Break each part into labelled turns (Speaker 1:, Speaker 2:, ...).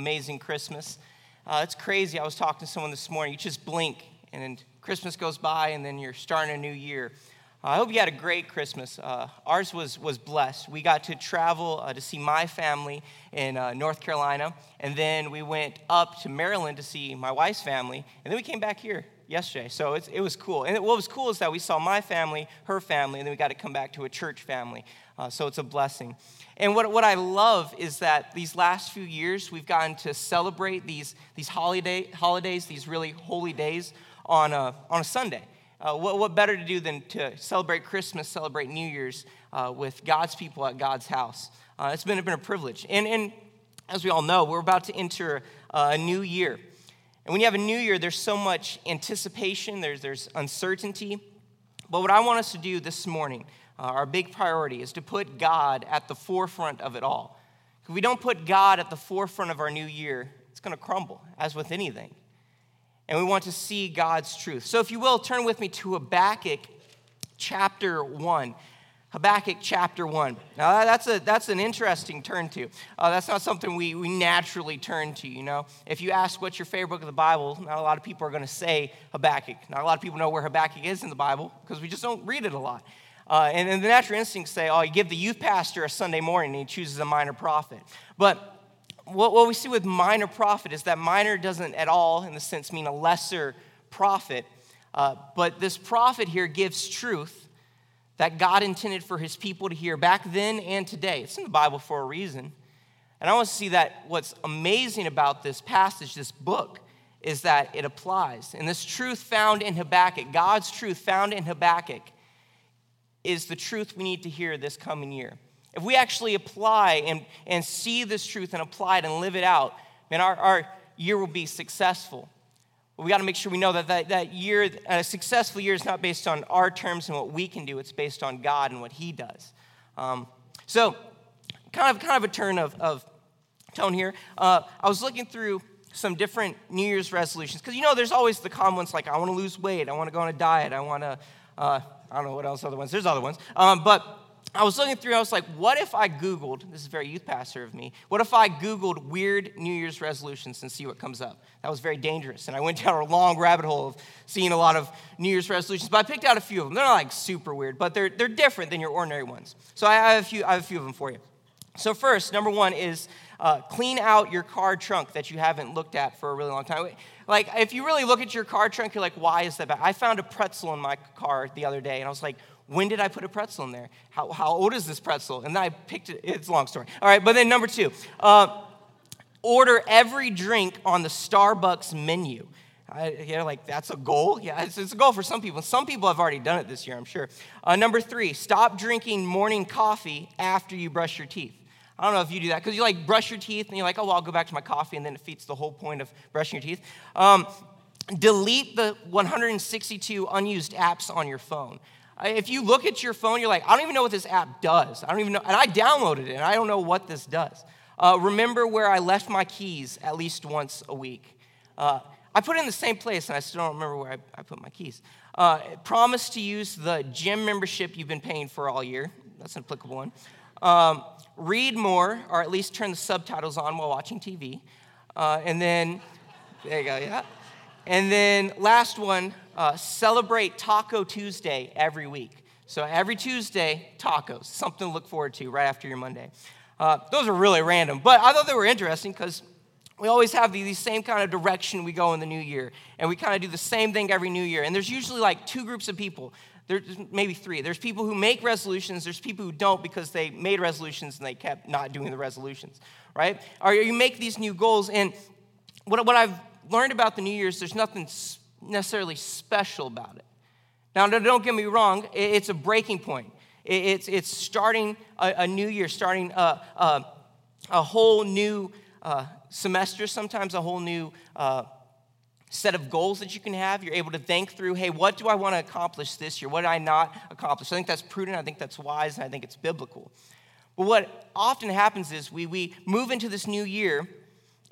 Speaker 1: amazing Christmas. Uh, it's crazy. I was talking to someone this morning. You just blink, and Christmas goes by, and then you're starting a new year. Uh, I hope you had a great Christmas. Uh, ours was, was blessed. We got to travel uh, to see my family in uh, North Carolina, and then we went up to Maryland to see my wife's family, and then we came back here yesterday. So it was cool. And what was cool is that we saw my family, her family, and then we got to come back to a church family. Uh, so it's a blessing. And what, what I love is that these last few years, we've gotten to celebrate these, these holiday, holidays, these really holy days on a, on a Sunday. Uh, what, what, better to do than to celebrate Christmas, celebrate New Year's uh, with God's people at God's house? Uh, it's been, been a privilege. And, and as we all know, we're about to enter a new year. And when you have a new year, there's so much anticipation, there's, there's uncertainty. But what I want us to do this morning, uh, our big priority, is to put God at the forefront of it all. If we don't put God at the forefront of our new year, it's going to crumble, as with anything and we want to see God's truth. So, if you will, turn with me to Habakkuk chapter 1. Habakkuk chapter 1. Now, that's, a, that's an interesting turn to. Uh, that's not something we, we naturally turn to, you know. If you ask what's your favorite book of the Bible, not a lot of people are going to say Habakkuk. Not a lot of people know where Habakkuk is in the Bible because we just don't read it a lot. Uh, and, and the natural instincts say, oh, you give the youth pastor a Sunday morning and he chooses a minor prophet. But what, what we see with minor prophet is that minor doesn't at all, in the sense, mean a lesser prophet. Uh, but this prophet here gives truth that God intended for his people to hear back then and today. It's in the Bible for a reason. And I want to see that what's amazing about this passage, this book, is that it applies. And this truth found in Habakkuk, God's truth found in Habakkuk, is the truth we need to hear this coming year. If we actually apply and, and see this truth and apply it and live it out, man, our, our year will be successful. We got to make sure we know that, that that year, a successful year, is not based on our terms and what we can do. It's based on God and what He does. Um, so, kind of, kind of a turn of, of tone here. Uh, I was looking through some different New Year's resolutions because you know there's always the common ones like I want to lose weight, I want to go on a diet, I want to, uh, I don't know what else other ones. There's other ones, um, but I was looking through, I was like, what if I Googled, this is very youth pastor of me, what if I Googled weird New Year's resolutions and see what comes up? That was very dangerous. And I went down a long rabbit hole of seeing a lot of New Year's resolutions, but I picked out a few of them. They're not like super weird, but they're, they're different than your ordinary ones. So I have a few, I have a few of them for you. So, first, number one is uh, clean out your car trunk that you haven't looked at for a really long time. Like, if you really look at your car trunk, you're like, why is that bad? I found a pretzel in my car the other day, and I was like, when did I put a pretzel in there? How, how old is this pretzel? And then I picked it. It's a long story. All right, but then number two, uh, order every drink on the Starbucks menu. I, you like that's a goal. Yeah, it's, it's, a goal for some people. Some people have already done it this year, I'm sure. Uh, number three, stop drinking morning coffee after you brush your teeth. I don't know if you do that because you like brush your teeth and you're like, oh, well, I'll go back to my coffee, and then it defeats the whole point of brushing your teeth. Um, delete the 162 unused apps on your phone. If you look at your phone, you're like, I don't even know what this app does. I don't even know. And I downloaded it, and I don't know what this does. Uh, remember where I left my keys at least once a week. Uh, I put it in the same place, and I still don't remember where I, I put my keys. Uh, promise to use the gym membership you've been paying for all year. That's an applicable one. Um, read more, or at least turn the subtitles on while watching TV. Uh, and then, there you go, yeah. And then last one, uh, celebrate Taco Tuesday every week. So every Tuesday, tacos, something to look forward to right after your Monday. Uh, those are really random, but I thought they were interesting because we always have these same kind of direction we go in the new year, and we kind of do the same thing every new year. And there's usually like two groups of people. There's maybe three. There's people who make resolutions. There's people who don't because they made resolutions and they kept not doing the resolutions, right? Or you make these new goals, and what, what I've learned about the New Year's, there's nothing necessarily special about it. Now, don't get me wrong, it's a breaking point. It's, it's starting a, a new year, starting a, a, a whole new uh, semester, sometimes a whole new uh, set of goals that you can have. You're able to think through, hey, what do I want to accomplish this year? What did I not accomplish? I think that's prudent, I think that's wise, and I think it's biblical. But what often happens is we, we move into this new year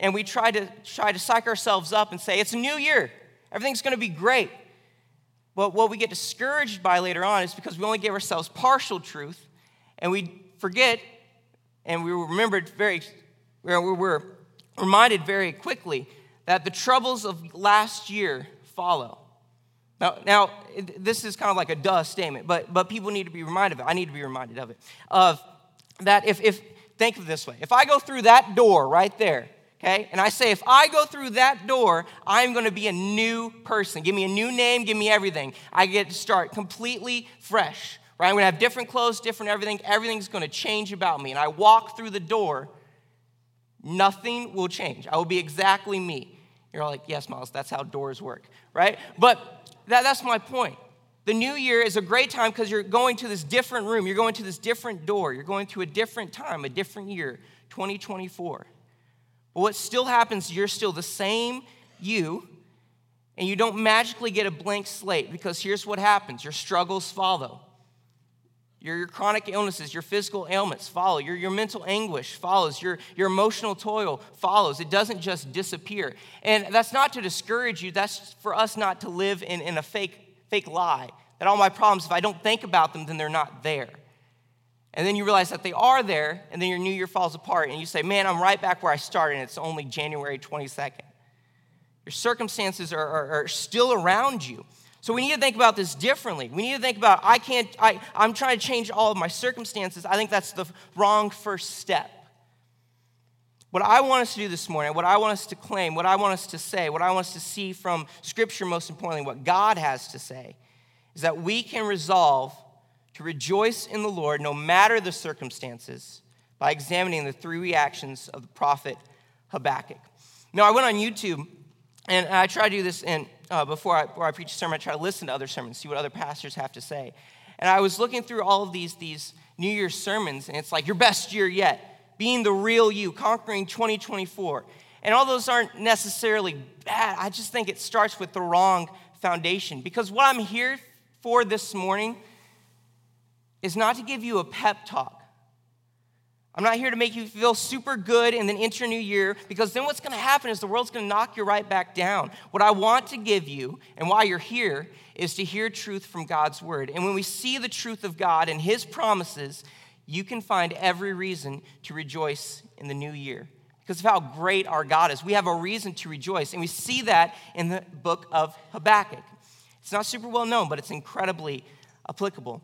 Speaker 1: and we try to try to psych ourselves up and say, it's a new year. Everything's going to be great. But what we get discouraged by later on is because we only give ourselves partial truth and we forget and we remembered very, we're, we're reminded very quickly that the troubles of last year follow. Now, now this is kind of like a duh statement, but, but people need to be reminded of it. I need to be reminded of it. Of that if, if, think of it this way if I go through that door right there, okay, and I say, if I go through that door, I'm to be a new person. Give me a new name, give me everything. I get to start completely fresh, right? I'm to have different clothes, different everything. Everything's to change about me. And I walk through the door, nothing will change. I will be exactly me. You're all like, yes, Miles, that's how doors work, right? But that, that's my point. The new year is a great time because you're going to this different room, you're going to this different door, you're going to a different time, a different year, 2024. But what still happens, you're still the same you, and you don't magically get a blank slate because here's what happens your struggles follow. Your, your chronic illnesses, your physical ailments follow. Your, your mental anguish follows. Your, your emotional toil follows. It doesn't just disappear. And that's not to discourage you, that's for us not to live in, in a fake, fake lie. That all my problems, if I don't think about them, then they're not there. And then you realize that they are there, and then your new year falls apart, and you say, Man, I'm right back where I started, and it's only January 22nd. Your circumstances are, are, are still around you. So we need to think about this differently. We need to think about I can't, I, I'm trying to change all of my circumstances. I think that's the wrong first step. What I want us to do this morning, what I want us to claim, what I want us to say, what I want us to see from Scripture, most importantly, what God has to say, is that we can resolve to rejoice in the Lord no matter the circumstances by examining the three reactions of the prophet Habakkuk. Now, I went on YouTube and I try to do this in uh, before, I, before I preach a sermon, I try to listen to other sermons, see what other pastors have to say. And I was looking through all of these, these New Year's sermons, and it's like your best year yet, being the real you, conquering 2024. And all those aren't necessarily bad. I just think it starts with the wrong foundation. Because what I'm here for this morning is not to give you a pep talk. I'm not here to make you feel super good and then enter a new year because then what's going to happen is the world's going to knock you right back down. What I want to give you and why you're here is to hear truth from God's word. And when we see the truth of God and his promises, you can find every reason to rejoice in the new year because of how great our God is. We have a reason to rejoice, and we see that in the book of Habakkuk. It's not super well known, but it's incredibly applicable.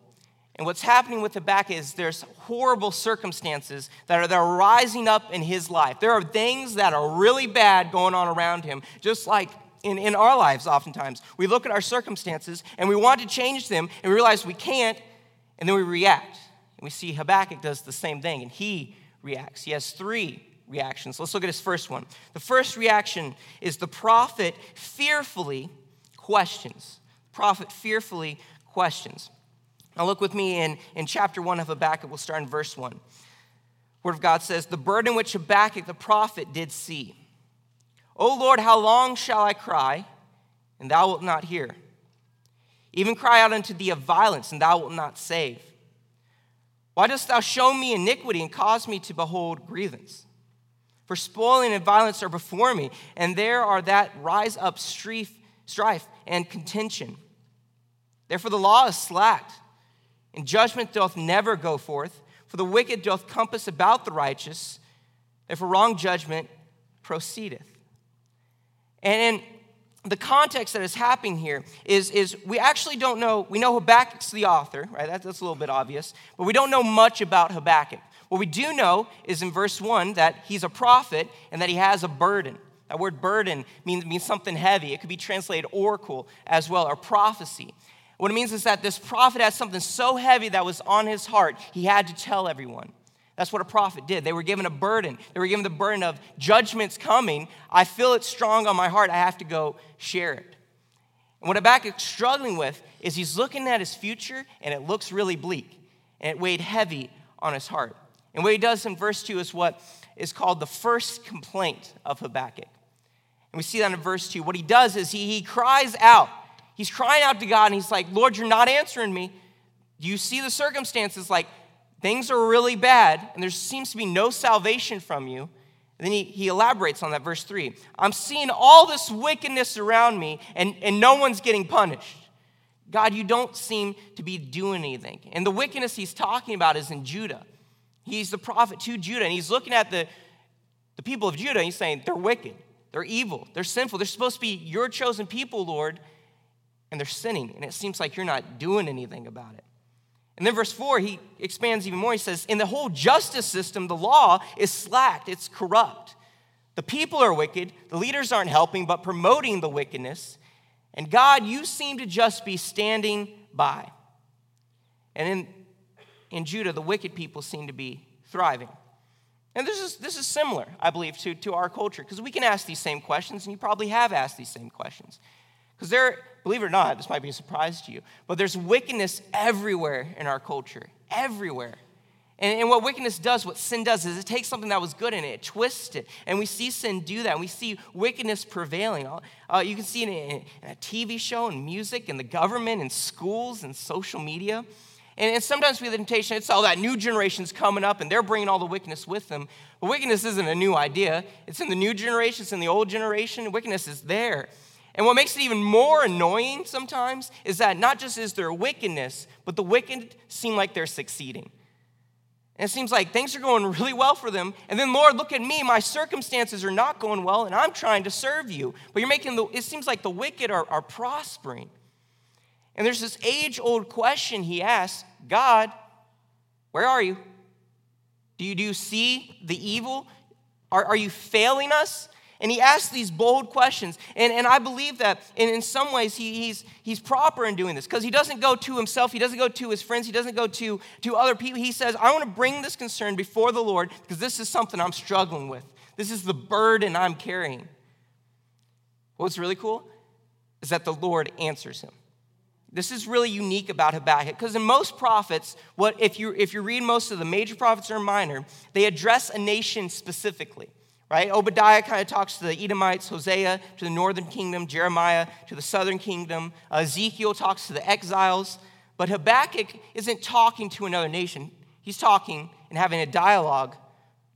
Speaker 1: And what's happening with Habakkuk is there's horrible circumstances that are, that are rising up in his life. There are things that are really bad going on around him, just like in, in our lives, oftentimes. We look at our circumstances and we want to change them, and we realize we can't, and then we react. And we see Habakkuk does the same thing, and he reacts. He has three reactions. Let's look at his first one. The first reaction is the prophet fearfully questions. The prophet fearfully questions. Now, look with me in, in chapter 1 of Habakkuk. We'll start in verse 1. Word of God says, The burden which Habakkuk the prophet did see. O Lord, how long shall I cry, and thou wilt not hear? Even cry out unto thee of violence, and thou wilt not save. Why dost thou show me iniquity and cause me to behold grievance? For spoiling and violence are before me, and there are that rise up strife, strife and contention. Therefore the law is slacked and judgment doth never go forth, for the wicked doth compass about the righteous, therefore wrong judgment proceedeth. And in the context that is happening here is, is we actually don't know, we know Habakkuk's the author, right? That, that's a little bit obvious, but we don't know much about Habakkuk. What we do know is in verse 1 that he's a prophet and that he has a burden. That word burden means, means something heavy. It could be translated oracle as well, or prophecy. What it means is that this prophet had something so heavy that was on his heart, he had to tell everyone. That's what a prophet did. They were given a burden. They were given the burden of judgment's coming. I feel it strong on my heart. I have to go share it. And what Habakkuk's struggling with is he's looking at his future and it looks really bleak and it weighed heavy on his heart. And what he does in verse 2 is what is called the first complaint of Habakkuk. And we see that in verse 2. What he does is he, he cries out He's crying out to God and he's like, Lord, you're not answering me. Do you see the circumstances? Like, things are really bad and there seems to be no salvation from you. And then he, he elaborates on that, verse 3. I'm seeing all this wickedness around me and, and no one's getting punished. God, you don't seem to be doing anything. And the wickedness he's talking about is in Judah. He's the prophet to Judah, and he's looking at the the people of Judah. He's saying they're wicked, they're evil, they're sinful. They're supposed to be your chosen people, Lord, and they're sinning. And it seems like you're not doing anything about it. And then verse 4, he expands even more. He says, In the whole justice system, the law is slacked, it's corrupt. The people are wicked, the leaders aren't helping, but promoting the wickedness. And God, you seem to just be standing by. And in, in Judah, the wicked people seem to be thriving. And this is, this is similar, I believe, to, to our culture, because we can ask these same questions, and you probably have asked these same questions. Because there, believe it or not, this might be a surprise to you, but there's wickedness everywhere in our culture, everywhere. And, and, what wickedness does, what sin does, is it takes something that was good and it twists it. And we see sin do that. And we see wickedness prevailing. Uh, you can see it in, in, a TV show, and music, and the government, and schools, and social media. And, and sometimes we have the temptation, it's all that new generation's coming up and they're bringing all the wickedness with them. But wickedness isn't a new idea. It's in the new generation, it's in the old generation. Wickedness is there. And what makes it even more annoying sometimes is that not just is there wickedness, but the wicked seem like they're succeeding. And it seems like things are going really well for them. And then, Lord, look at me. My circumstances are not going well, and I'm trying to serve you. But you're making the, it seems like the wicked are, are prospering. And there's this age old question he asks God, where are you? Do you, do you see the evil? Are, are you failing us? And he asks these bold questions. And, and I believe that in, in some ways he, he's, he's proper in doing this because he doesn't go to himself, he doesn't go to his friends, he doesn't go to, to other people. He says, I want to bring this concern before the Lord because this is something I'm struggling with. This is the burden I'm carrying. What's really cool is that the Lord answers him. This is really unique about Habakkuk because in most prophets, what if you if you read most of the major prophets or minor, they address a nation specifically, right? Obadiah kind of talks to the Edomites, Hosea to the northern kingdom, Jeremiah to the southern kingdom, Ezekiel talks to the exiles, but Habakkuk isn't talking to another nation. He's talking and having a dialogue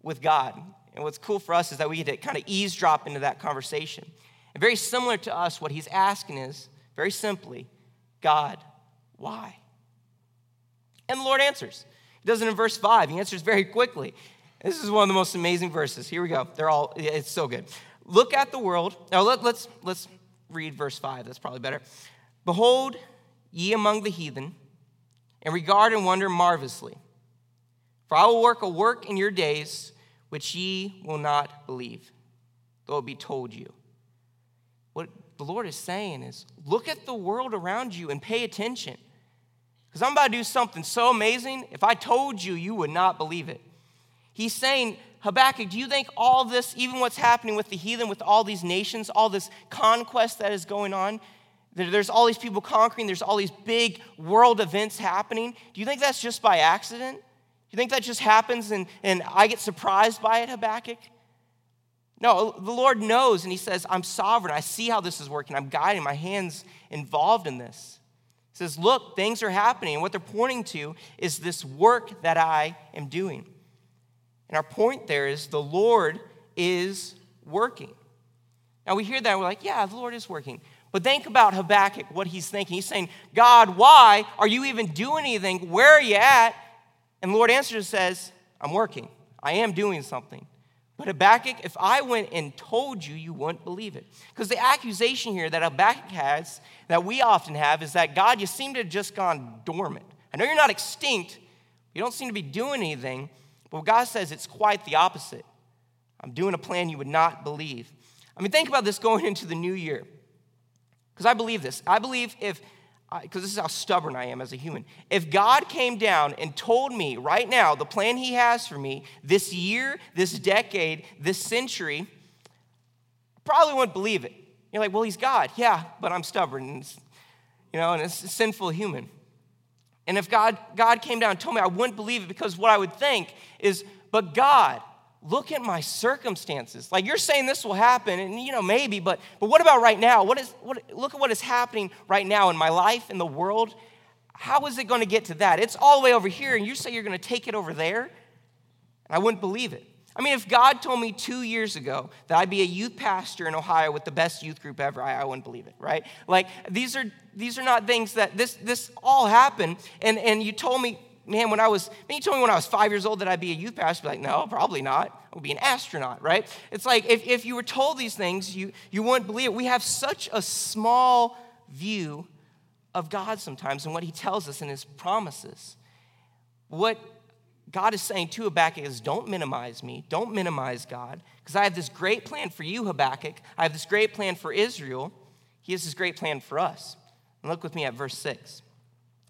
Speaker 1: with God. And what's cool for us is that we get to kind of eavesdrop into that conversation. And very similar to us, what he's asking is very simply, God, why? And the Lord answers. He does it in verse 5. He answers very quickly. This is one of the most amazing verses. Here we go. They're all, it's so good. Look at the world. Now let, let's, let's read verse 5. That's probably better. Behold, ye among the heathen, and regard and wonder marvelously. For I will work a work in your days which ye will not believe, though it be told you. What the Lord is saying is look at the world around you and pay attention. Because I'm about to do something so amazing, if I told you, you would not believe it. He's saying, Habakkuk, do you think all this, even what's happening with the heathen, with all these nations, all this conquest that is going on, there's all these people conquering, there's all these big world events happening, do you think that's just by accident? Do you think that just happens and, and I get surprised by it, Habakkuk? No, the Lord knows, and He says, I'm sovereign. I see how this is working. I'm guiding, my hands involved in this. He says, Look, things are happening. And what they're pointing to is this work that I am doing. And our point there is the Lord is working. Now we hear that we're like, yeah, the Lord is working. But think about Habakkuk, what he's thinking. He's saying, God, why are you even doing anything? Where are you at? And the Lord answers and says, I'm working. I am doing something. But Habakkuk, if I went and told you, you wouldn't believe it. Because the accusation here that Habakkuk has, that we often have, is that God, you seem to have just gone dormant. I know you're not extinct, you don't seem to be doing anything, but God says it's quite the opposite. I'm doing a plan you would not believe. I mean, think about this going into the new year. Because I believe this. I believe if because this is how stubborn I am as a human. If God came down and told me right now the plan He has for me this year, this decade, this century, I probably wouldn't believe it. You're like, well, He's God. Yeah, but I'm stubborn, and you know, and a sinful human. And if God, God came down and told me, I wouldn't believe it because what I would think is, but God, look at my circumstances. Like you're saying this will happen, and you know, maybe, but but what about right now? What is what look at what is happening right now in my life, in the world. How is it going to get to that? It's all the way over here, and you say you're going to take it over there? And I wouldn't believe it. I mean, if God told me two years ago that I'd be a youth pastor in Ohio with the best youth group ever, I, I wouldn't believe it, right? Like these are these are not things that this this all happened, and, and you told me man, when I was, man, you told me when I was five years old that I'd be a youth pastor. I'd be like, no, probably not. I would be an astronaut, right? It's like if, if you were told these things, you, you wouldn't believe it. We have such a small view of God sometimes and what he tells us in his promises. What God is saying to Habakkuk is don't minimize me, don't minimize God, because I have this great plan for you, Habakkuk. I have this great plan for Israel. He has this great plan for us. And look with me at verse 6.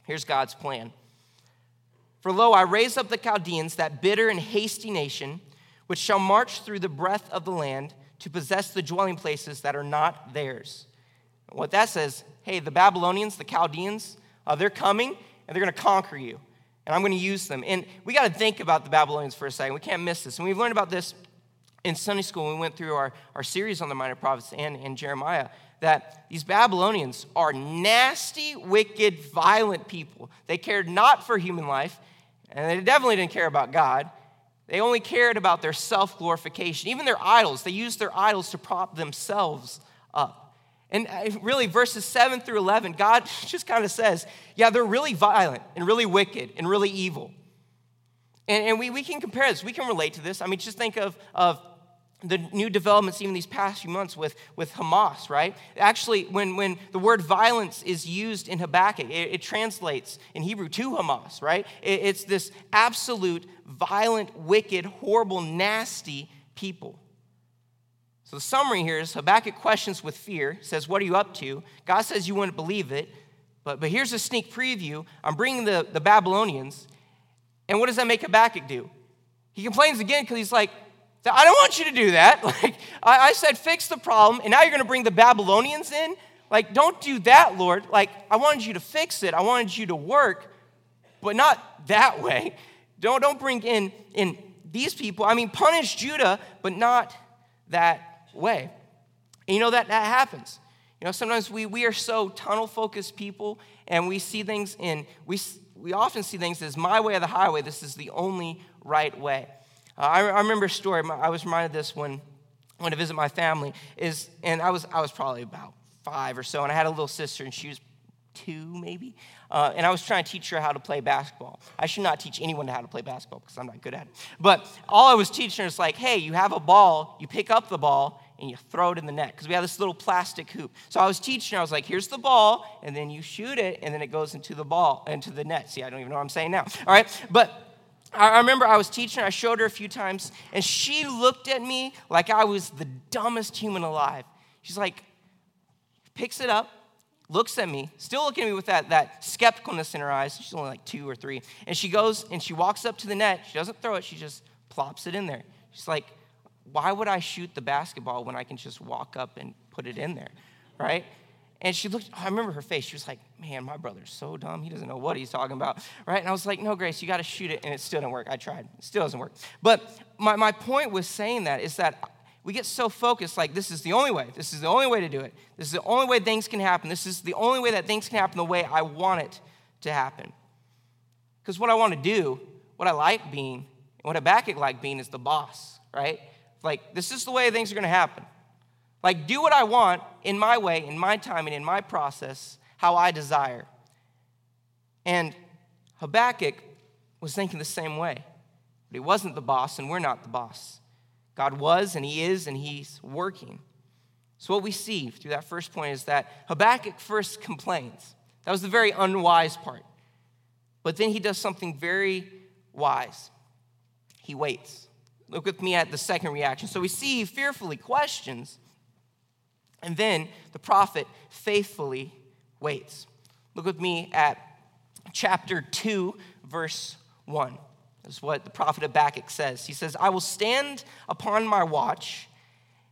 Speaker 1: Here's God's plan. For lo, I raise up the Chaldeans, that bitter and hasty nation, which shall march through the breadth of the land to possess the dwelling places that are not theirs. What that says, hey, the Babylonians, the Chaldeans, uh, they're coming and they're going to conquer you. And I'm going to use them. And we got to think about the Babylonians for a second. We can't miss this. And we've learned about this in Sunday school we went through our, our series on the minor prophets and, and Jeremiah that these Babylonians are nasty, wicked, violent people. They cared not for human life, and they definitely didn't care about God. They only cared about their self glorification. Even their idols, they used their idols to prop themselves up. And uh, really, verses 7 through 11, God just kind of says, yeah, they're really violent and really wicked and really evil. And, and we, we can compare this, we can relate to this. I mean, just think of, of the new developments even these past few months with, with Hamas, right? Actually, when, when the word violence is used in Habakkuk, it, it translates in Hebrew to Hamas, right? It, it's this absolute, violent, wicked, horrible, nasty people. So the summary here is Habakkuk questions with fear, says, What are you up to? God says you wouldn't believe it. But, but here's a sneak preview. I'm bringing the, the Babylonians. And what does that make Habakkuk do? He complains again because he's like, I don't want you to do that. Like, I, I said, fix the problem, and now you're going to bring the Babylonians in? Like, don't do that, Lord. Like, I wanted you to fix it. I wanted you to work, but not that way. Don't, don't bring in, in these people. I mean, punish Judah, but not that way. And you know that that happens. You know, sometimes we, we are so tunnel focused people and we see things in, we, we often see things as my way or the highway. This is the only right way. Uh, I, I, remember a story. I was reminded this when I went to visit my family. Is and I was I was probably about five or so, and I had a little sister, and she was two maybe, uh, and I was trying to teach her how to play basketball. I should not teach anyone how to play basketball because I'm not good at it. But all I was teaching her is like, hey, you have a ball, you pick up the ball, and you throw it in the net because we have this little plastic hoop. So I was teaching her, I was like, here's the ball, and then you shoot it, and then it goes into the ball, into the net. See, I don't even know what I'm saying now. All right, but I remember I was teaching, I showed her a few times, and she looked at me like I was the dumbest human alive. She's like, picks it up, looks at me, still looking at me with that, that skepticalness in her eyes. She's only like two or three. And she goes and she walks up to the net. She doesn't throw it, she just plops it in there. She's like, why would I shoot the basketball when I can just walk up and put it in there, right? And she looked, I remember her face. She was like, Man, my brother's so dumb. He doesn't know what he's talking about. Right? And I was like, No, Grace, you got to shoot it. And it still didn't work. I tried. It still doesn't work. But my, my point with saying that is that we get so focused like, this is the only way. This is the only way to do it. This is the only way things can happen. This is the only way that things can happen the way I want it to happen. Because what I want to do, what I like being, what Habakkuk like being is the boss, right? Like, this is the way things are going to happen. Like, do what I want in my way, in my time and in my process, how I desire. And Habakkuk was thinking the same way. But he wasn't the boss, and we're not the boss. God was, and he is, and he's working. So, what we see through that first point is that Habakkuk first complains. That was the very unwise part. But then he does something very wise. He waits. Look with me at the second reaction. So we see fearfully questions, and then the prophet faithfully waits. Look with me at chapter 2, verse 1. This is what the prophet Habakkuk says. He says, I will stand upon my watch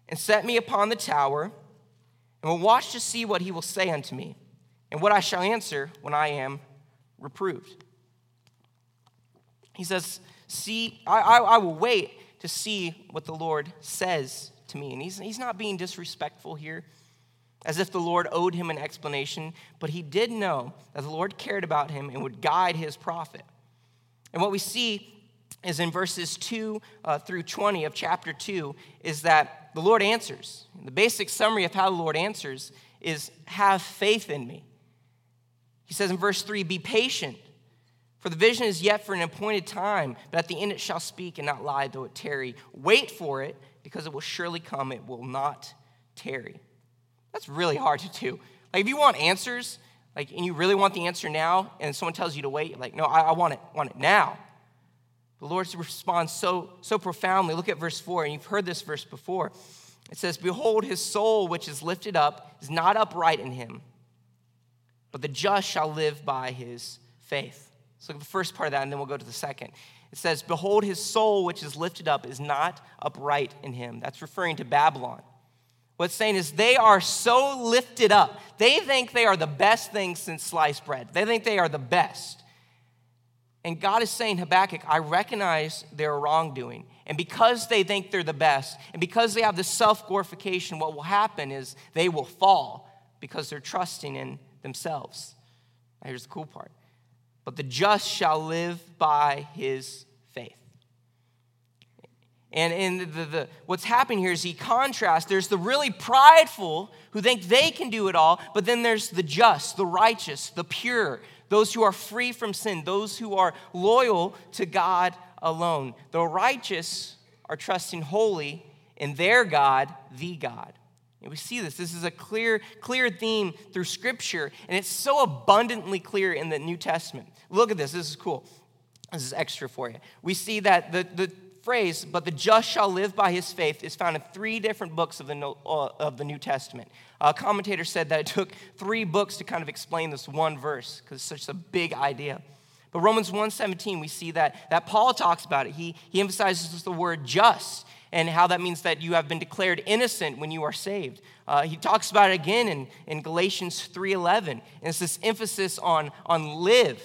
Speaker 1: and set me upon the tower, and will watch to see what he will say unto me, and what I shall answer when I am reproved. He says, See, I, I, I will wait to see what the Lord says to me. And he's, he's not being disrespectful here, as if the Lord owed him an explanation, but he did know that the Lord cared about him and would guide his prophet. And what we see is in verses 2 uh, through 20 of chapter 2 is that the Lord answers. The basic summary of how the Lord answers is have faith in me. He says in verse 3 be patient For the vision is yet for an appointed time, but at the end it shall speak and not lie, though it tarry. Wait for it, because it will surely come, it will not tarry. That's really hard to do. Like, if you want answers, like, and you really want the answer now, and someone tells you to wait, like, no, I, I want it, want it now. The Lord responds so, so profoundly. Look at verse 4, and you've heard this verse before. It says, Behold, his soul which is lifted up is not upright in him, but the just shall live by his faith. So look at the first part of that, and then we'll go to the second. It says, Behold, his soul which is lifted up is not upright in him. That's referring to Babylon. What's saying is they are so lifted up. They think they are the best thing since sliced bread. They think they are the best. And God is saying, Habakkuk, I recognize their wrongdoing. And because they think they're the best, and because they have this self glorification, what will happen is they will fall because they're trusting in themselves. Now, here's the cool part but the just shall live by his And the, the, the, what's happening here is he contrasts. There's the really prideful who think they can do it all, but then there's the just, the righteous, the pure, those who are free from sin, those who are loyal to God alone. The righteous are trusting wholly in their God, the God. And we see this. This is a clear, clear theme through Scripture, and it's so abundantly clear in the New Testament. Look at this. This is cool. This is extra for you. We see that the, the phrase, but the just shall live by his faith, is found in three different books of the, uh, of the New Testament. A commentator said that it took three books to kind of explain this one verse because it's such a big idea. But Romans 1:17, we see that, that Paul talks about it. He, he emphasizes the word just and how that means that you have been declared innocent when you are saved. Uh, he talks about it again in, in Galatians 3.11. And it's this emphasis on, on live.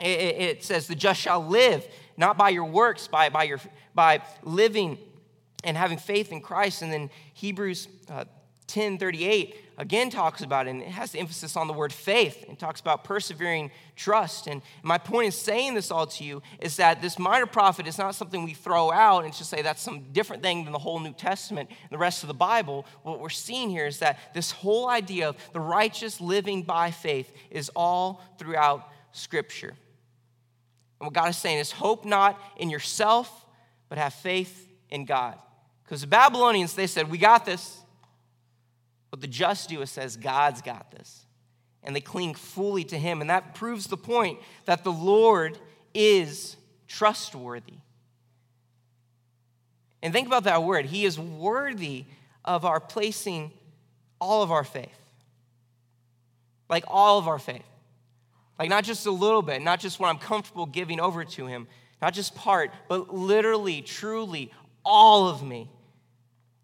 Speaker 1: It, says, the just shall live, not by your works, by, by, your, by living and having faith in Christ. And then Hebrews uh, 10 38 again talks about it, and it has the emphasis on the word faith and talks about persevering trust. And my point in saying this all to you is that this minor prophet is not something we throw out and just say that's some different thing than the whole New Testament and the rest of the Bible. What we're seeing here is that this whole idea of the righteous living by faith is all throughout Scripture. And what God is saying is hope not in yourself, but have faith in God. Because the Babylonians, they said, We got this. But the just do it says, God's got this. And they cling fully to Him. And that proves the point that the Lord is trustworthy. And think about that word. He is worthy of our placing all of our faith. Like all of our faith. Like, not just a little bit, not just what I'm comfortable giving over to Him, not just part, but literally, truly, all of me.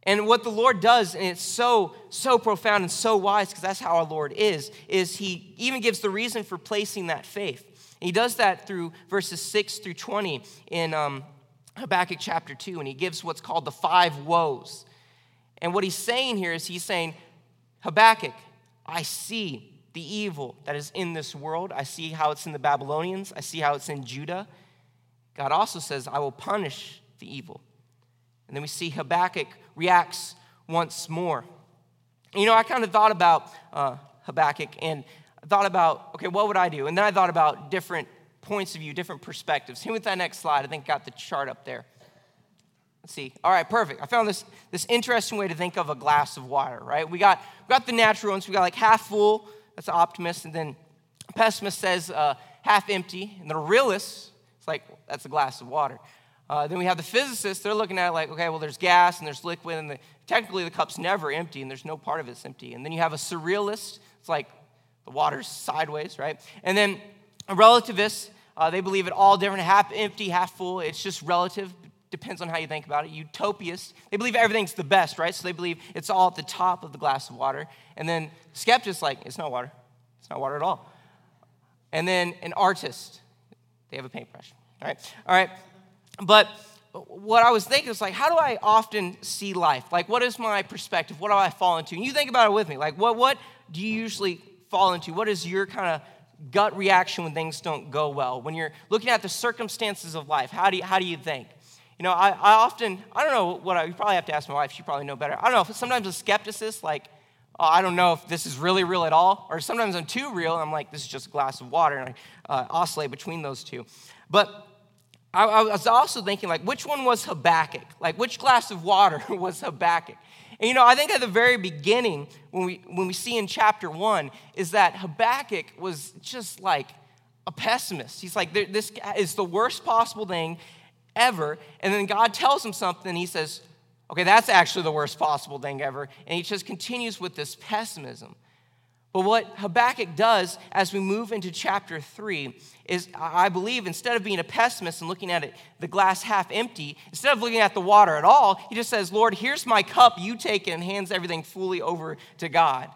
Speaker 1: And what the Lord does, and it's so, so profound and so wise, because that's how our Lord is, is He even gives the reason for placing that faith. And he does that through verses 6 through 20 in um, Habakkuk chapter 2, and he gives what's called the five woes. And what he's saying here is he's saying, Habakkuk, I see the evil that is in this world. I see how it's in the Babylonians, I see how it's in Judah. God also says, I will punish the evil. And then we see Habakkuk reacts once more. You know, I kind of thought about uh, Habakkuk and thought about, okay, what would I do? And then I thought about different points of view, different perspectives. Here with that next slide, I think got the chart up there. Let's see. All right, perfect. I found this, this interesting way to think of a glass of water, right? We got, we got the natural ones. We got like half full, that's optimist. And then pessimist says uh, half empty. And the realist, it's like, that's a glass of water. Uh, then we have the physicists, they're looking at it like, okay, well, there's gas and there's liquid, and the, technically the cup's never empty, and there's no part of it's empty. And then you have a surrealist, it's like the water's sideways, right? And then a relativist, uh, they believe it all different, half empty, half full. It's just relative, depends on how you think about it. Utopists, they believe everything's the best, right? So they believe it's all at the top of the glass of water. And then skeptics, like, it's not water. It's not water at all. And then an artist, they have a paintbrush. All right, all right. But what I was thinking is like, how do I often see life? Like, what is my perspective? What do I fall into? And you think about it with me. Like, what, what do you usually fall into? What is your kind of gut reaction when things don't go well? When you're looking at the circumstances of life, how do you, how do you think? You know, I, I often, I don't know what I, you probably have to ask my wife, she probably know better. I don't know, sometimes a skepticist, like, oh, I don't know if this is really real at all, or sometimes I'm too real, and I'm like, this is just a glass of water, and I uh, oscillate between those two. But I, I was also thinking, like, which one was Habakkuk? Like, which glass of water was Habakkuk? And you know, I think at the very beginning, when we, when we see in chapter one, is that Habakkuk was just like a pessimist. He's like, this is the worst possible thing ever. And then God tells him something, he says, okay, that's actually the worst possible thing ever. And he just continues with this pessimism. But what Habakkuk does as we move into chapter three is, I believe, instead of being a pessimist and looking at it, the glass half empty, instead of looking at the water at all, he just says, Lord, here's my cup, you take it, and hands everything fully over to God.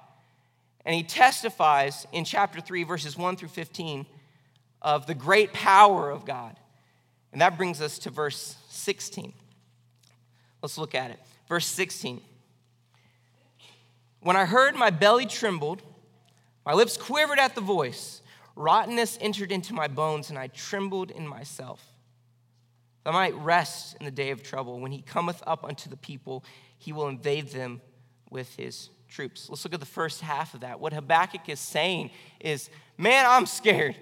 Speaker 1: And he testifies in chapter 3, verses 1 through 15, of the great power of God. And that brings us to verse 16. Let's look at it. Verse 16. When I heard, my belly trembled my lips quivered at the voice. Rottenness entered into my bones, and I trembled in myself. I might rest in the day of trouble. When he cometh up unto the people, he will invade them with his troops. Let's look at the first half of that. What Habakkuk is saying is, Man, I'm scared.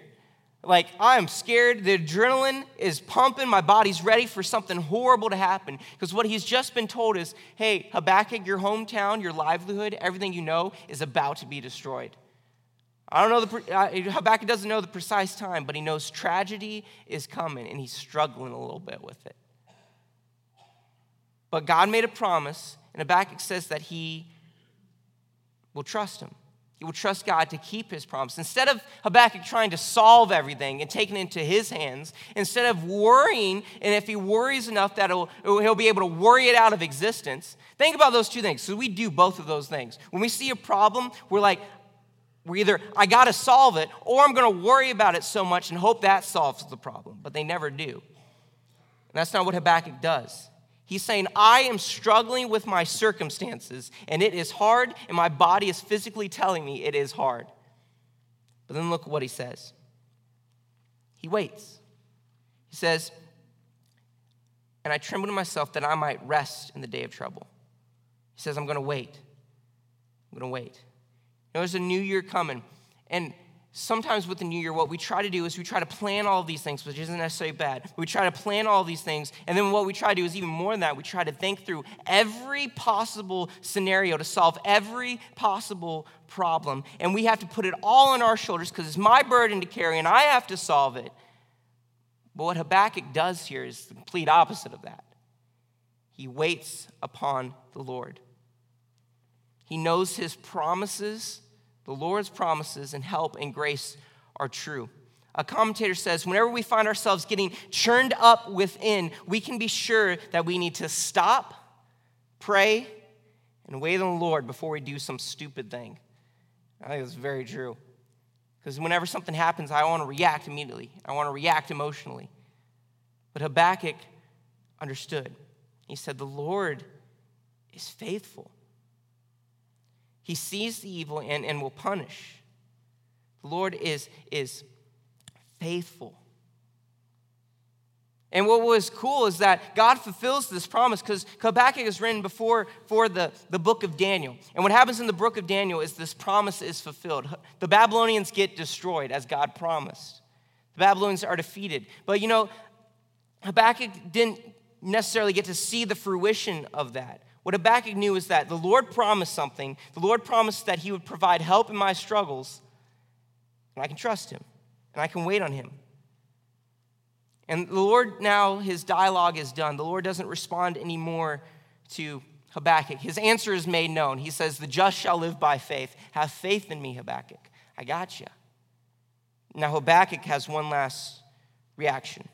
Speaker 1: Like, I'm scared. The adrenaline is pumping. My body's ready for something horrible to happen. Because what he's just been told is, Hey, Habakkuk, your hometown, your livelihood, everything you know is about to be destroyed. I don't know the, uh, Habakkuk doesn't know the precise time, but he knows tragedy is coming and he's struggling a little bit with it. But God made a promise, and Habakkuk says that he will trust him. He will trust God to keep his promise. Instead of Habakkuk trying to solve everything and taking it into his hands, instead of worrying, and if he worries enough that he'll, he'll be able to worry it out of existence, think about those two things. So we do both of those things. When we see a problem, we're like, we're either, I got to solve it, or I'm going to worry about it so much and hope that solves the problem. But they never do. And that's not what Habakkuk does. He's saying, I am struggling with my circumstances, and it is hard, and my body is physically telling me it is hard. But then look at what he says. He waits. He says, And I tremble in myself that I might rest in the day of trouble. He says, I'm going to wait. I'm going to wait. There's a new year coming. And sometimes with the new year, what we try to do is we try to plan all these things, which isn't necessarily bad. We try to plan all these things. And then what we try to do is even more than that. We try to think through every possible scenario to solve every possible problem. And we have to put it all on our shoulders because it's my burden to carry and I have to solve it. But what Habakkuk does here is the complete opposite of that. He waits upon the Lord. He knows his promises, the Lord's promises, and help and grace are true. A commentator says, whenever we find ourselves getting churned up within, we can be sure that we need to stop, pray, and wait on the Lord before we do some stupid thing. I think that's very true. Because whenever something happens, I want to react immediately, I want to react emotionally. But Habakkuk understood. He said, The Lord is faithful. He sees the evil and, and will punish. The Lord is, is faithful. And what was cool is that God fulfills this promise because Habakkuk is written before for the, the book of Daniel. And what happens in the book of Daniel is this promise is fulfilled. The Babylonians get destroyed as God promised. The Babylonians are defeated. But you know, Habakkuk didn't necessarily get to see the fruition of that. What Habakkuk knew is that the Lord promised something. The Lord promised that he would provide help in my struggles, and I can trust him, and I can wait on him. And the Lord now, his dialogue is done. The Lord doesn't respond anymore to Habakkuk. His answer is made known. He says, The just shall live by faith. Have faith in me, Habakkuk. I got you. Now, Habakkuk has one last reaction.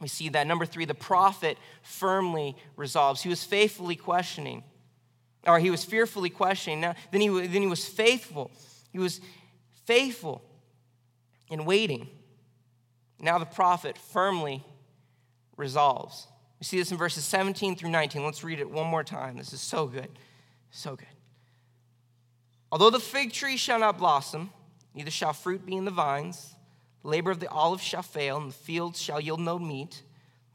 Speaker 1: We see that. Number three, the prophet firmly resolves. He was faithfully questioning, or he was fearfully questioning. Now, then, he, then he was faithful. He was faithful in waiting. Now the prophet firmly resolves. We see this in verses 17 through 19. Let's read it one more time. This is so good. So good. Although the fig tree shall not blossom, neither shall fruit be in the vines, labor of the olive shall fail, and the fields shall yield no meat.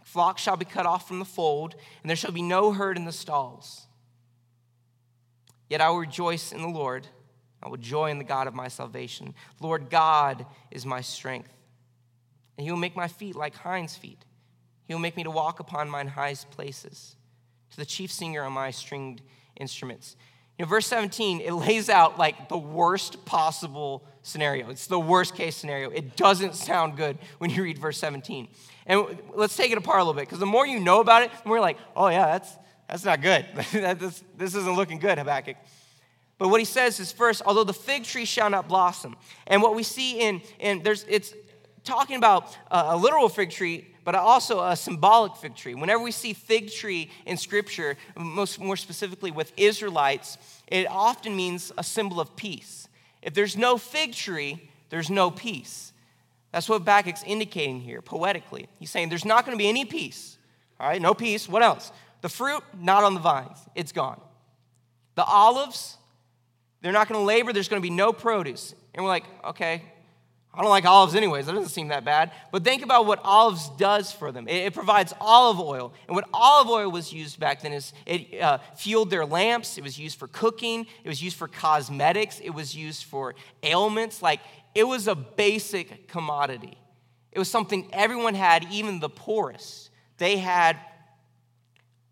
Speaker 1: Flocks shall be cut off from the fold, and there shall be no herd in the stalls. Yet I will rejoice in the Lord. I will joy in the God of my salvation. Lord God is my strength. And he will make my feet like hinds' feet. He will make me to walk upon mine highest places. To the chief singer on my stringed instruments. You know, verse 17, it lays out like the worst possible scenario. It's the worst case scenario. It doesn't sound good when you read verse 17. And let's take it apart a little bit, because the more you know about it, the more you're like, oh, yeah, that's, that's not good. this, this isn't looking good, Habakkuk. But what he says is first, although the fig tree shall not blossom. And what we see in, in there's, it's talking about a literal fig tree, but also a symbolic fig tree. Whenever we see fig tree in scripture, most more specifically with Israelites, it often means a symbol of peace. If there's no fig tree, there's no peace. That's what Habakkuk's indicating here poetically. He's saying there's not going to be any peace. All right, no peace. What else? The fruit, not on the vines, it's gone. The olives, they're not going to labor, there's going to be no produce. And we're like, okay, I don't like olives anyways, that doesn't seem that bad. But think about what olives does for them. It, it provides olive oil. And what olive oil was used back then is it uh, fueled their lamps, it was used for cooking, it was used for cosmetics, it was used for ailments. Like, it was a basic commodity. It was something everyone had, even the poorest. They had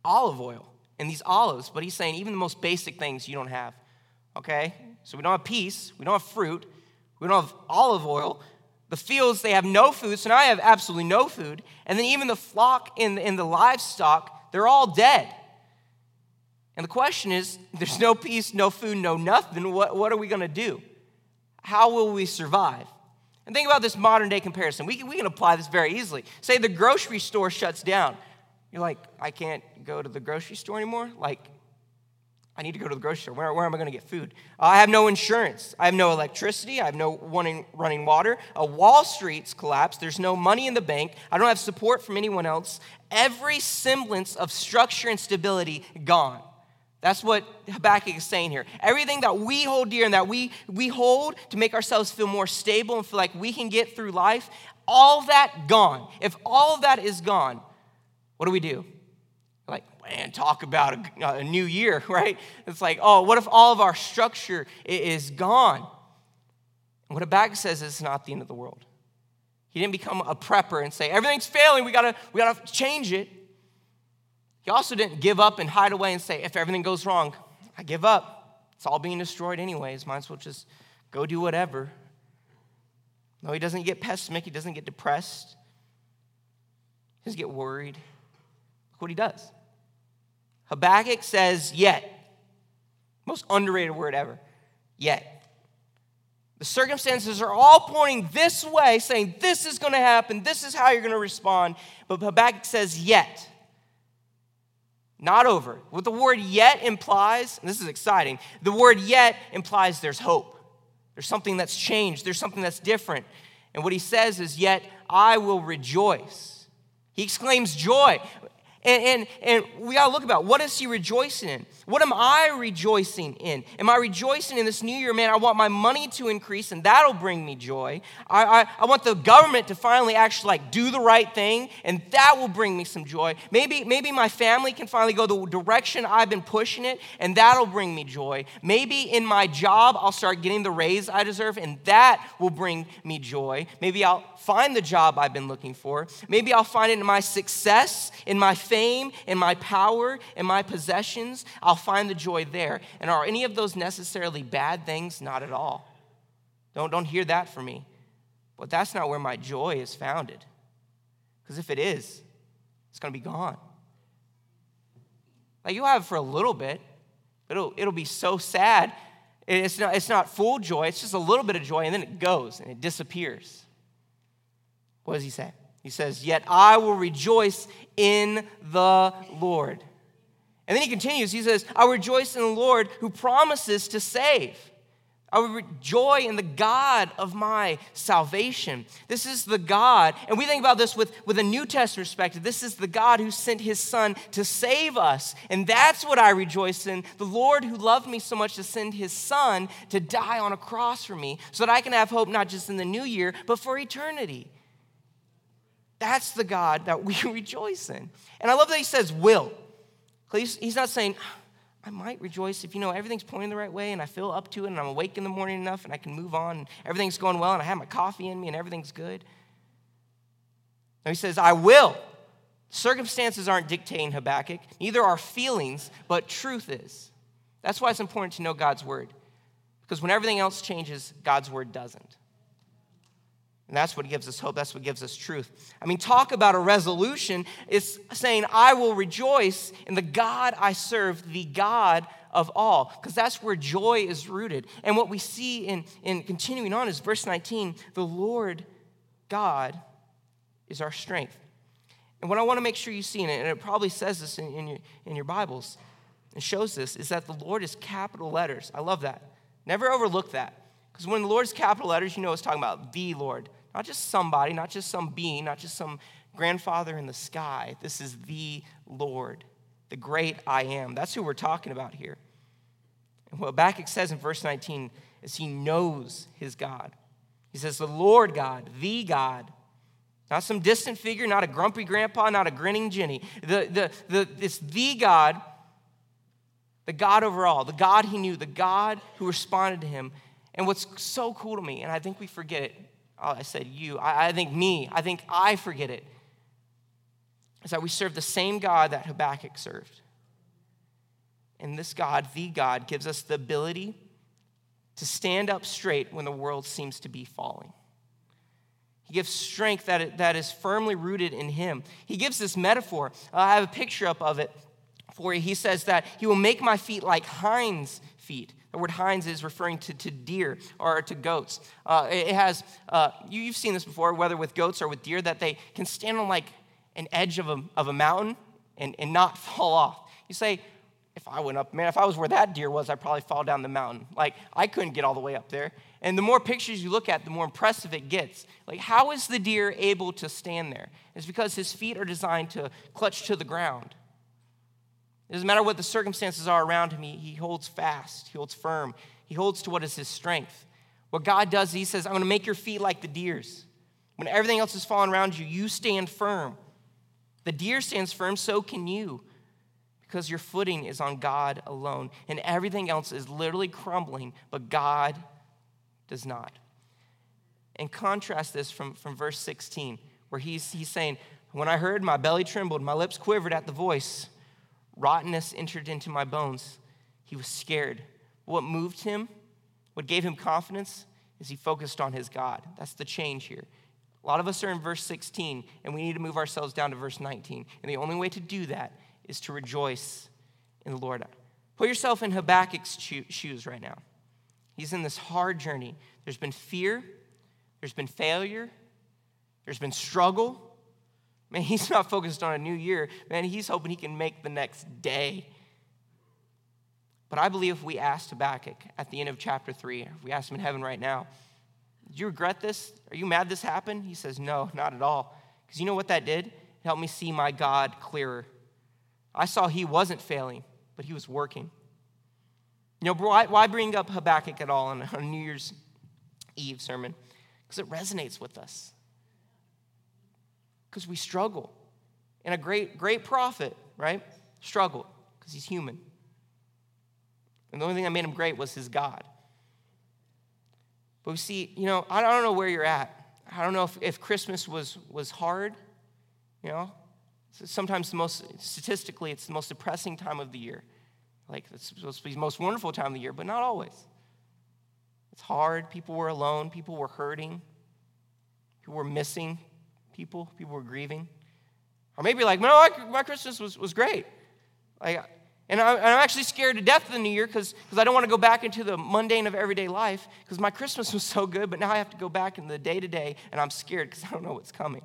Speaker 1: olive oil and these olives, but he's saying even the most basic things you don't have. Okay? So we don't have peace, we don't have fruit, we don't have olive oil. The fields, they have no food, so now I have absolutely no food. And then even the flock and, and the livestock, they're all dead. And the question is there's no peace, no food, no nothing. What, what are we going to do? How will we survive? And think about this modern day comparison. We we can apply this very easily. Say the grocery store shuts down. You're like, I can't go to the grocery store anymore? Like, I need to go to the grocery store. Where, where am I going to get food? I have no insurance. I have no electricity. I have no running, water. Uh, Wall Street's collapsed. There's no money in the bank. I don't have support from anyone else. Every semblance of structure and stability gone. That's what Habakkuk is saying here. Everything that we hold dear and that we, we hold to make ourselves feel more stable and feel like we can get through life, all that gone. If all of that is gone, what do we do? Like, man, talk about a, uh, a new year, right? It's like, oh, what if all of our structure is gone? What Habakkuk says is not the end of the world. He didn't become a prepper and say, everything's failing, we gotta, we gotta change it. He also didn't give up and hide away and say, if everything goes wrong, I give up. It's all being destroyed anyways. Might as well just go do whatever. No, he doesn't get pessimistic. He doesn't get depressed. He doesn't get worried. Look what he does. Habakkuk says, yet. Most underrated word ever. Yet. The circumstances are all pointing this way, saying this is going to happen, this is how you're going to respond. But Habakkuk says, yet. Not over. What the word yet implies, and this is exciting, the word yet implies there's hope. There's something that's changed, there's something that's different. And what he says is, Yet I will rejoice. He exclaims joy. And, and, and we got to look about what is he rejoicing in? What am I rejoicing in? Am I rejoicing in this new year? Man, I want my money to increase and that'll bring me joy. I, I, I want the government to finally actually like do the right thing and that will bring me some joy. Maybe, maybe my family can finally go the direction I've been pushing it and that'll bring me joy. Maybe in my job I'll start getting the raise I deserve and that will bring me joy. Maybe I'll find the job I've been looking for. Maybe I'll find it in my success, in my fame, in my power, in my possessions. I'll find the joy there. And are any of those necessarily bad things? Not at all. Don't, don't hear that from me. But that's not where my joy is founded. Because if it is, it's going to be gone. Like you'll have it for a little bit, but it'll, it'll be so sad. It's not, it's not full joy, it's just a little bit of joy, and then it goes and it disappears. What does he say? He says, Yet I will rejoice in the Lord. And then he continues, he says, I rejoice in the Lord who promises to save. I will joy in the God of my salvation. This is the God, and we think about this with, with a New Testament perspective. This is the God who sent his Son to save us. And that's what I rejoice in. The Lord who loved me so much to send his Son to die on a cross for me so that I can have hope not just in the new year, but for eternity. That's the God that we rejoice in. And I love that he says will. He's, not saying, I might rejoice if, you know, everything's pointing the right way and I feel up to it and I'm awake in the morning enough and I can move on and everything's going well and I have my coffee in me and everything's good. No, he says, I will. Circumstances aren't dictating Habakkuk, neither are feelings, but truth is. That's why it's important to know God's word. Because when everything else changes, God's word doesn't. And that's what gives us hope. That's what gives us truth. I mean, talk about a resolution. It's saying, I will rejoice in the God I serve, the God of all, because that's where joy is rooted. And what we see in, in continuing on is verse 19 the Lord God is our strength. And what I want to make sure you see in it, and it probably says this in, in, your, in your Bibles, and shows this, is that the Lord is capital letters. I love that. Never overlook that. Because when the Lord is capital letters, you know it's talking about the Lord. Not just somebody, not just some being, not just some grandfather in the sky. This is the Lord, the great I am. That's who we're talking about here. And what Habakkuk says in verse 19 is he knows his God. He says, The Lord God, the God, not some distant figure, not a grumpy grandpa, not a grinning Jenny. The, the, the, it's the God, the God over all, the God he knew, the God who responded to him. And what's so cool to me, and I think we forget it, Oh, I said you. I, I think me. I think I forget it. Is that we serve the same God that Habakkuk served. And this God, the God, gives us the ability to stand up straight when the world seems to be falling. He gives strength that, that is firmly rooted in Him. He gives this metaphor. Uh, I have a picture up of it for you. He says that He will make my feet like hinds' feet. The word hinds is referring to, to deer or to goats. Uh, it has, uh, you, you've seen this before, whether with goats or with deer, that they can stand on like an edge of a, of a mountain and, and not fall off. You say, if I went up, man, if I was where that deer was, I'd probably fall down the mountain. Like, I couldn't get all the way up there. And the more pictures you look at, the more impressive it gets. Like, how is the deer able to stand there? It's because his feet are designed to clutch to the ground. It doesn't matter what the circumstances are around him, he, he holds fast, he holds firm, he holds to what is his strength. What God does, he says, I'm going to make your feet like the deer's. When everything else is falling around you, you stand firm. The deer stands firm, so can you, because your footing is on God alone, and everything else is literally crumbling, but God does not. And contrast this from, from verse 16, where he's, he's saying, When I heard, my belly trembled, my lips quivered at the voice. Rottenness entered into my bones. He was scared. What moved him, what gave him confidence, is he focused on his God. That's the change here. A lot of us are in verse 16, and we need to move ourselves down to verse 19. And the only way to do that is to rejoice in the Lord. Put yourself in Habakkuk's shoes right now. He's in this hard journey. There's been fear, there's been failure, there's been struggle, Man, he's not focused on a new year. Man, he's hoping he can make the next day. But I believe if we asked Habakkuk at the end of chapter 3, if we asked him in heaven right now, do you regret this? Are you mad this happened? He says, No, not at all. Because you know what that did? It helped me see my God clearer. I saw he wasn't failing, but he was working. You know, why, why bring up Habakkuk at all on a New Year's Eve sermon? Because it resonates with us because we struggle. And a great, great prophet, right, struggled because he's human. And the only thing that made him great was his God. But we see, you know, I don't know where you're at. I don't know if, if Christmas was, was hard, you know. Sometimes the most, statistically, it's the most depressing time of the year. Like, it's supposed to be the most wonderful time of the year, but not always. It's hard. People were alone. People were hurting. People were missing people. People were grieving. Or maybe like, no, my, my Christmas was, was great. Like, and, I, am actually scared to death of the new year because I don't want to go back into the mundane of everyday life because my Christmas was so good, but now I have to go back into the day to day and I'm scared because I don't know what's coming.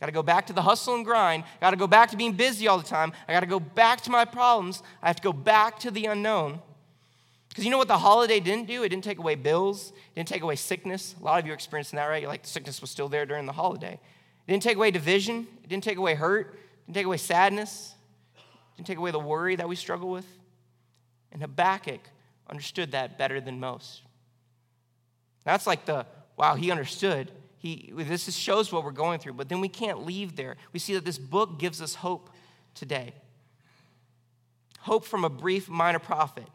Speaker 1: Got to go back to the hustle and grind. Got to go back to being busy all the time. I got to go back to my problems. I have to go back to the unknown. Because you know what the holiday didn't do? It didn't take away bills, it didn't take away sickness. A lot of you are experiencing that, right? You're like, the sickness was still there during the holiday. It didn't take away division. It didn't take away hurt. It didn't take away sadness. It didn't take away the worry that we struggle with. And Habakkuk understood that better than most. That's like the, wow, he understood. He, this shows what we're going through, but then we can't leave there. We see that this book gives us hope today. hope from a brief minor prophet.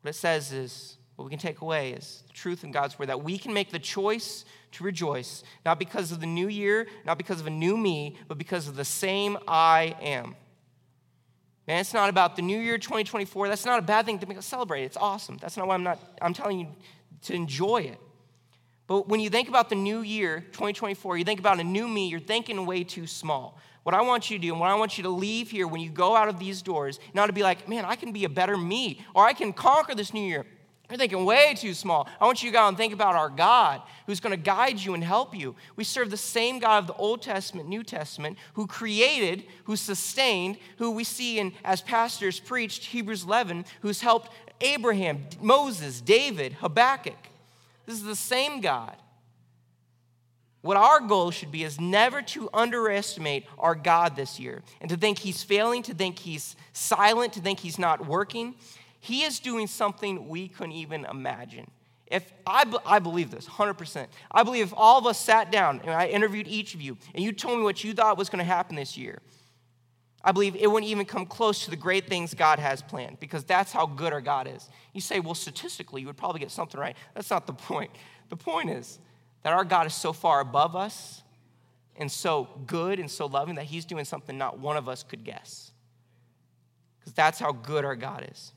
Speaker 1: What it says is, what we can take away is the truth in God's word that we can make the choice to rejoice, not because of the new year, not because of a new me, but because of the same I am. Man, it's not about the new year 2024. That's not a bad thing to celebrate. It's awesome. That's not why I'm not, I'm telling you to enjoy it. But when you think about the new year, 2024, you think about a new me, you're thinking way too small. What I want you to do and what I want you to leave here when you go out of these doors, not to be like, man, I can be a better me, or I can conquer this new year. You're thinking way too small. I want you to go and think about our God who's going to guide you and help you. We serve the same God of the Old Testament, New Testament, who created, who sustained, who we see in, as pastors preached, Hebrews 11, who's helped Abraham, Moses, David, Habakkuk. This is the same God. What our goal should be is never to underestimate our God this year and to think he's failing, to think he's silent, to think he's not working. He is doing something we couldn't even imagine. If I, I believe this 100%. I believe if all of us sat down and I interviewed each of you and you told me what you thought was going to happen this year, I believe it wouldn't even come close to the great things God has planned because that's how good our God is. You say, well, statistically, you would probably get something right. That's not the point. The point is that our God is so far above us and so good and so loving that He's doing something not one of us could guess. Because that's how good our God is.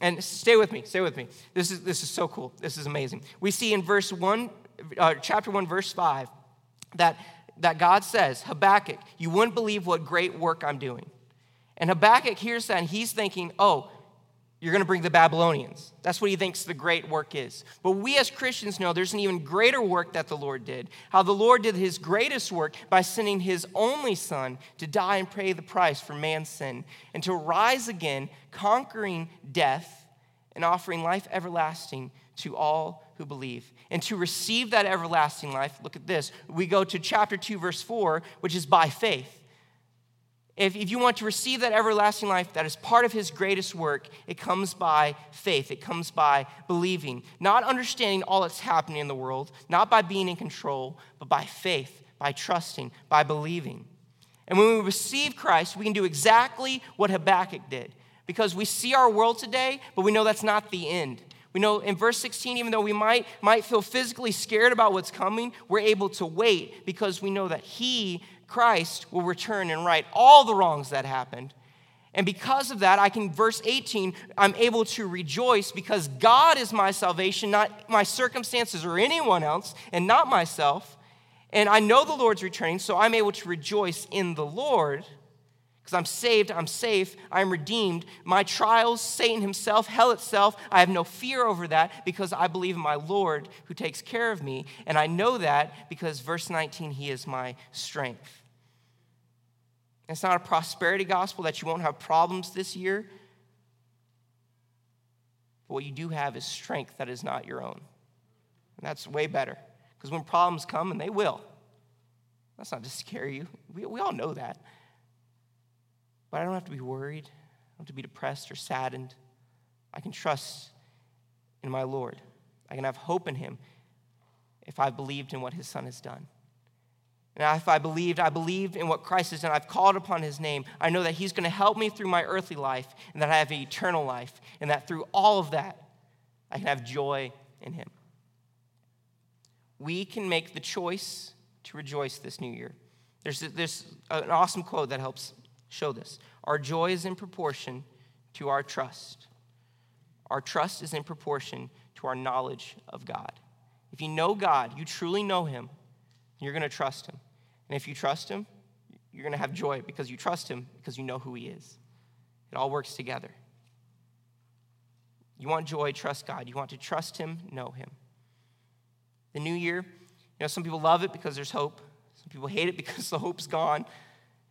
Speaker 1: And stay with me, stay with me. This is, this is so cool. This is amazing. We see in verse 1, uh, chapter 1, verse 5, that that God says, Habakkuk, you wouldn't believe what great work I'm doing. And Habakkuk hears that and he's thinking, oh, you're going to bring the Babylonians. That's what he thinks the great work is. But we as Christians know there's an even greater work that the Lord did. How the Lord did his greatest work by sending his only son to die and pay the price for man's sin and to rise again, conquering death and offering life everlasting to all who believe. And to receive that everlasting life, look at this. We go to chapter 2, verse 4, which is by faith. If, if you want to receive that everlasting life that is part of his greatest work, it comes by faith. It comes by believing, not understanding all that's happening in the world, not by being in control, but by faith, by trusting, by believing. And when we receive Christ, we can do exactly what Habakkuk did because we see our world today, but we know that's not the end. We know in verse 16, even though we might, might feel physically scared about what's coming, we're able to wait because we know that He, Christ, will return and right all the wrongs that happened. And because of that, I can, verse 18, I'm able to rejoice because God is my salvation, not my circumstances or anyone else, and not myself. And I know the Lord's returning, so I'm able to rejoice in the Lord because I'm saved, I'm safe, I'm redeemed. My trials, Satan himself, hell itself, I have no fear over that because I believe in my Lord who takes care of me. And I know that because verse 19, he is my strength. It's not a prosperity gospel that you won't have problems this year. But what you do have is strength that is not your own. And that's way better. Because when problems come, and they will, that's not to scare you. We, we all know that. But I don't have to be worried. I don't have to be depressed or saddened. I can trust in my Lord. I can have hope in Him if I believed in what His Son has done. And if I believed, I believed in what Christ has done. I've called upon His name. I know that He's going to help me through my earthly life and that I have eternal life. And that through all of that, I can have joy in Him. We can make the choice to rejoice this new year. There's, there's an awesome quote that helps show this. Our joy is in proportion to our trust. Our trust is in proportion to our knowledge of God. If you know God, you truly know Him, you're going to trust Him. And if you trust Him, you're going to have joy because you trust Him because you know who He is. It all works together. You want joy, trust God. You want to trust Him, know Him. The new year, you know, some people love it because there's hope. Some people hate it because the hope's gone.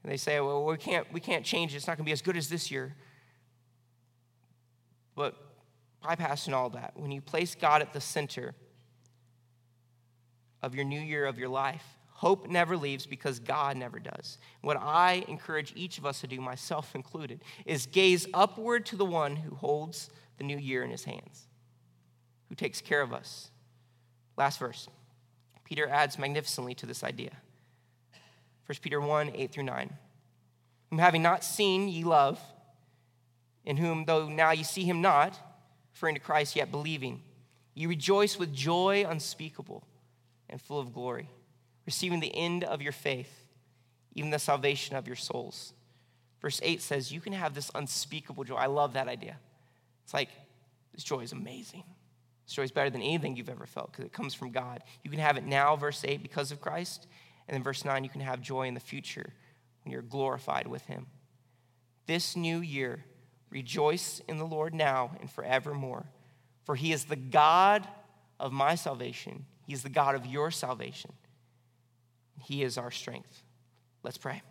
Speaker 1: And they say, well, we can't, we can't change it. It's not going to be as good as this year. But bypassing all that, when you place God at the center of your new year of your life, hope never leaves because God never does. What I encourage each of us to do, myself included, is gaze upward to the one who holds the new year in his hands, who takes care of us. Last verse. Peter adds magnificently to this idea. 1 Peter 1 8 through 9. whom having not seen ye love, in whom though now ye see him not, referring to Christ, yet believing, ye rejoice with joy unspeakable and full of glory, receiving the end of your faith, even the salvation of your souls. Verse 8 says, You can have this unspeakable joy. I love that idea. It's like, this joy is amazing. This joy is better than anything you've ever felt because it comes from God. You can have it now, verse 8, because of Christ. And then verse 9, you can have joy in the future when you're glorified with Him. This new year, rejoice in the Lord now and forevermore. For He is the God of my salvation, He is the God of your salvation. He is our strength. Let's pray.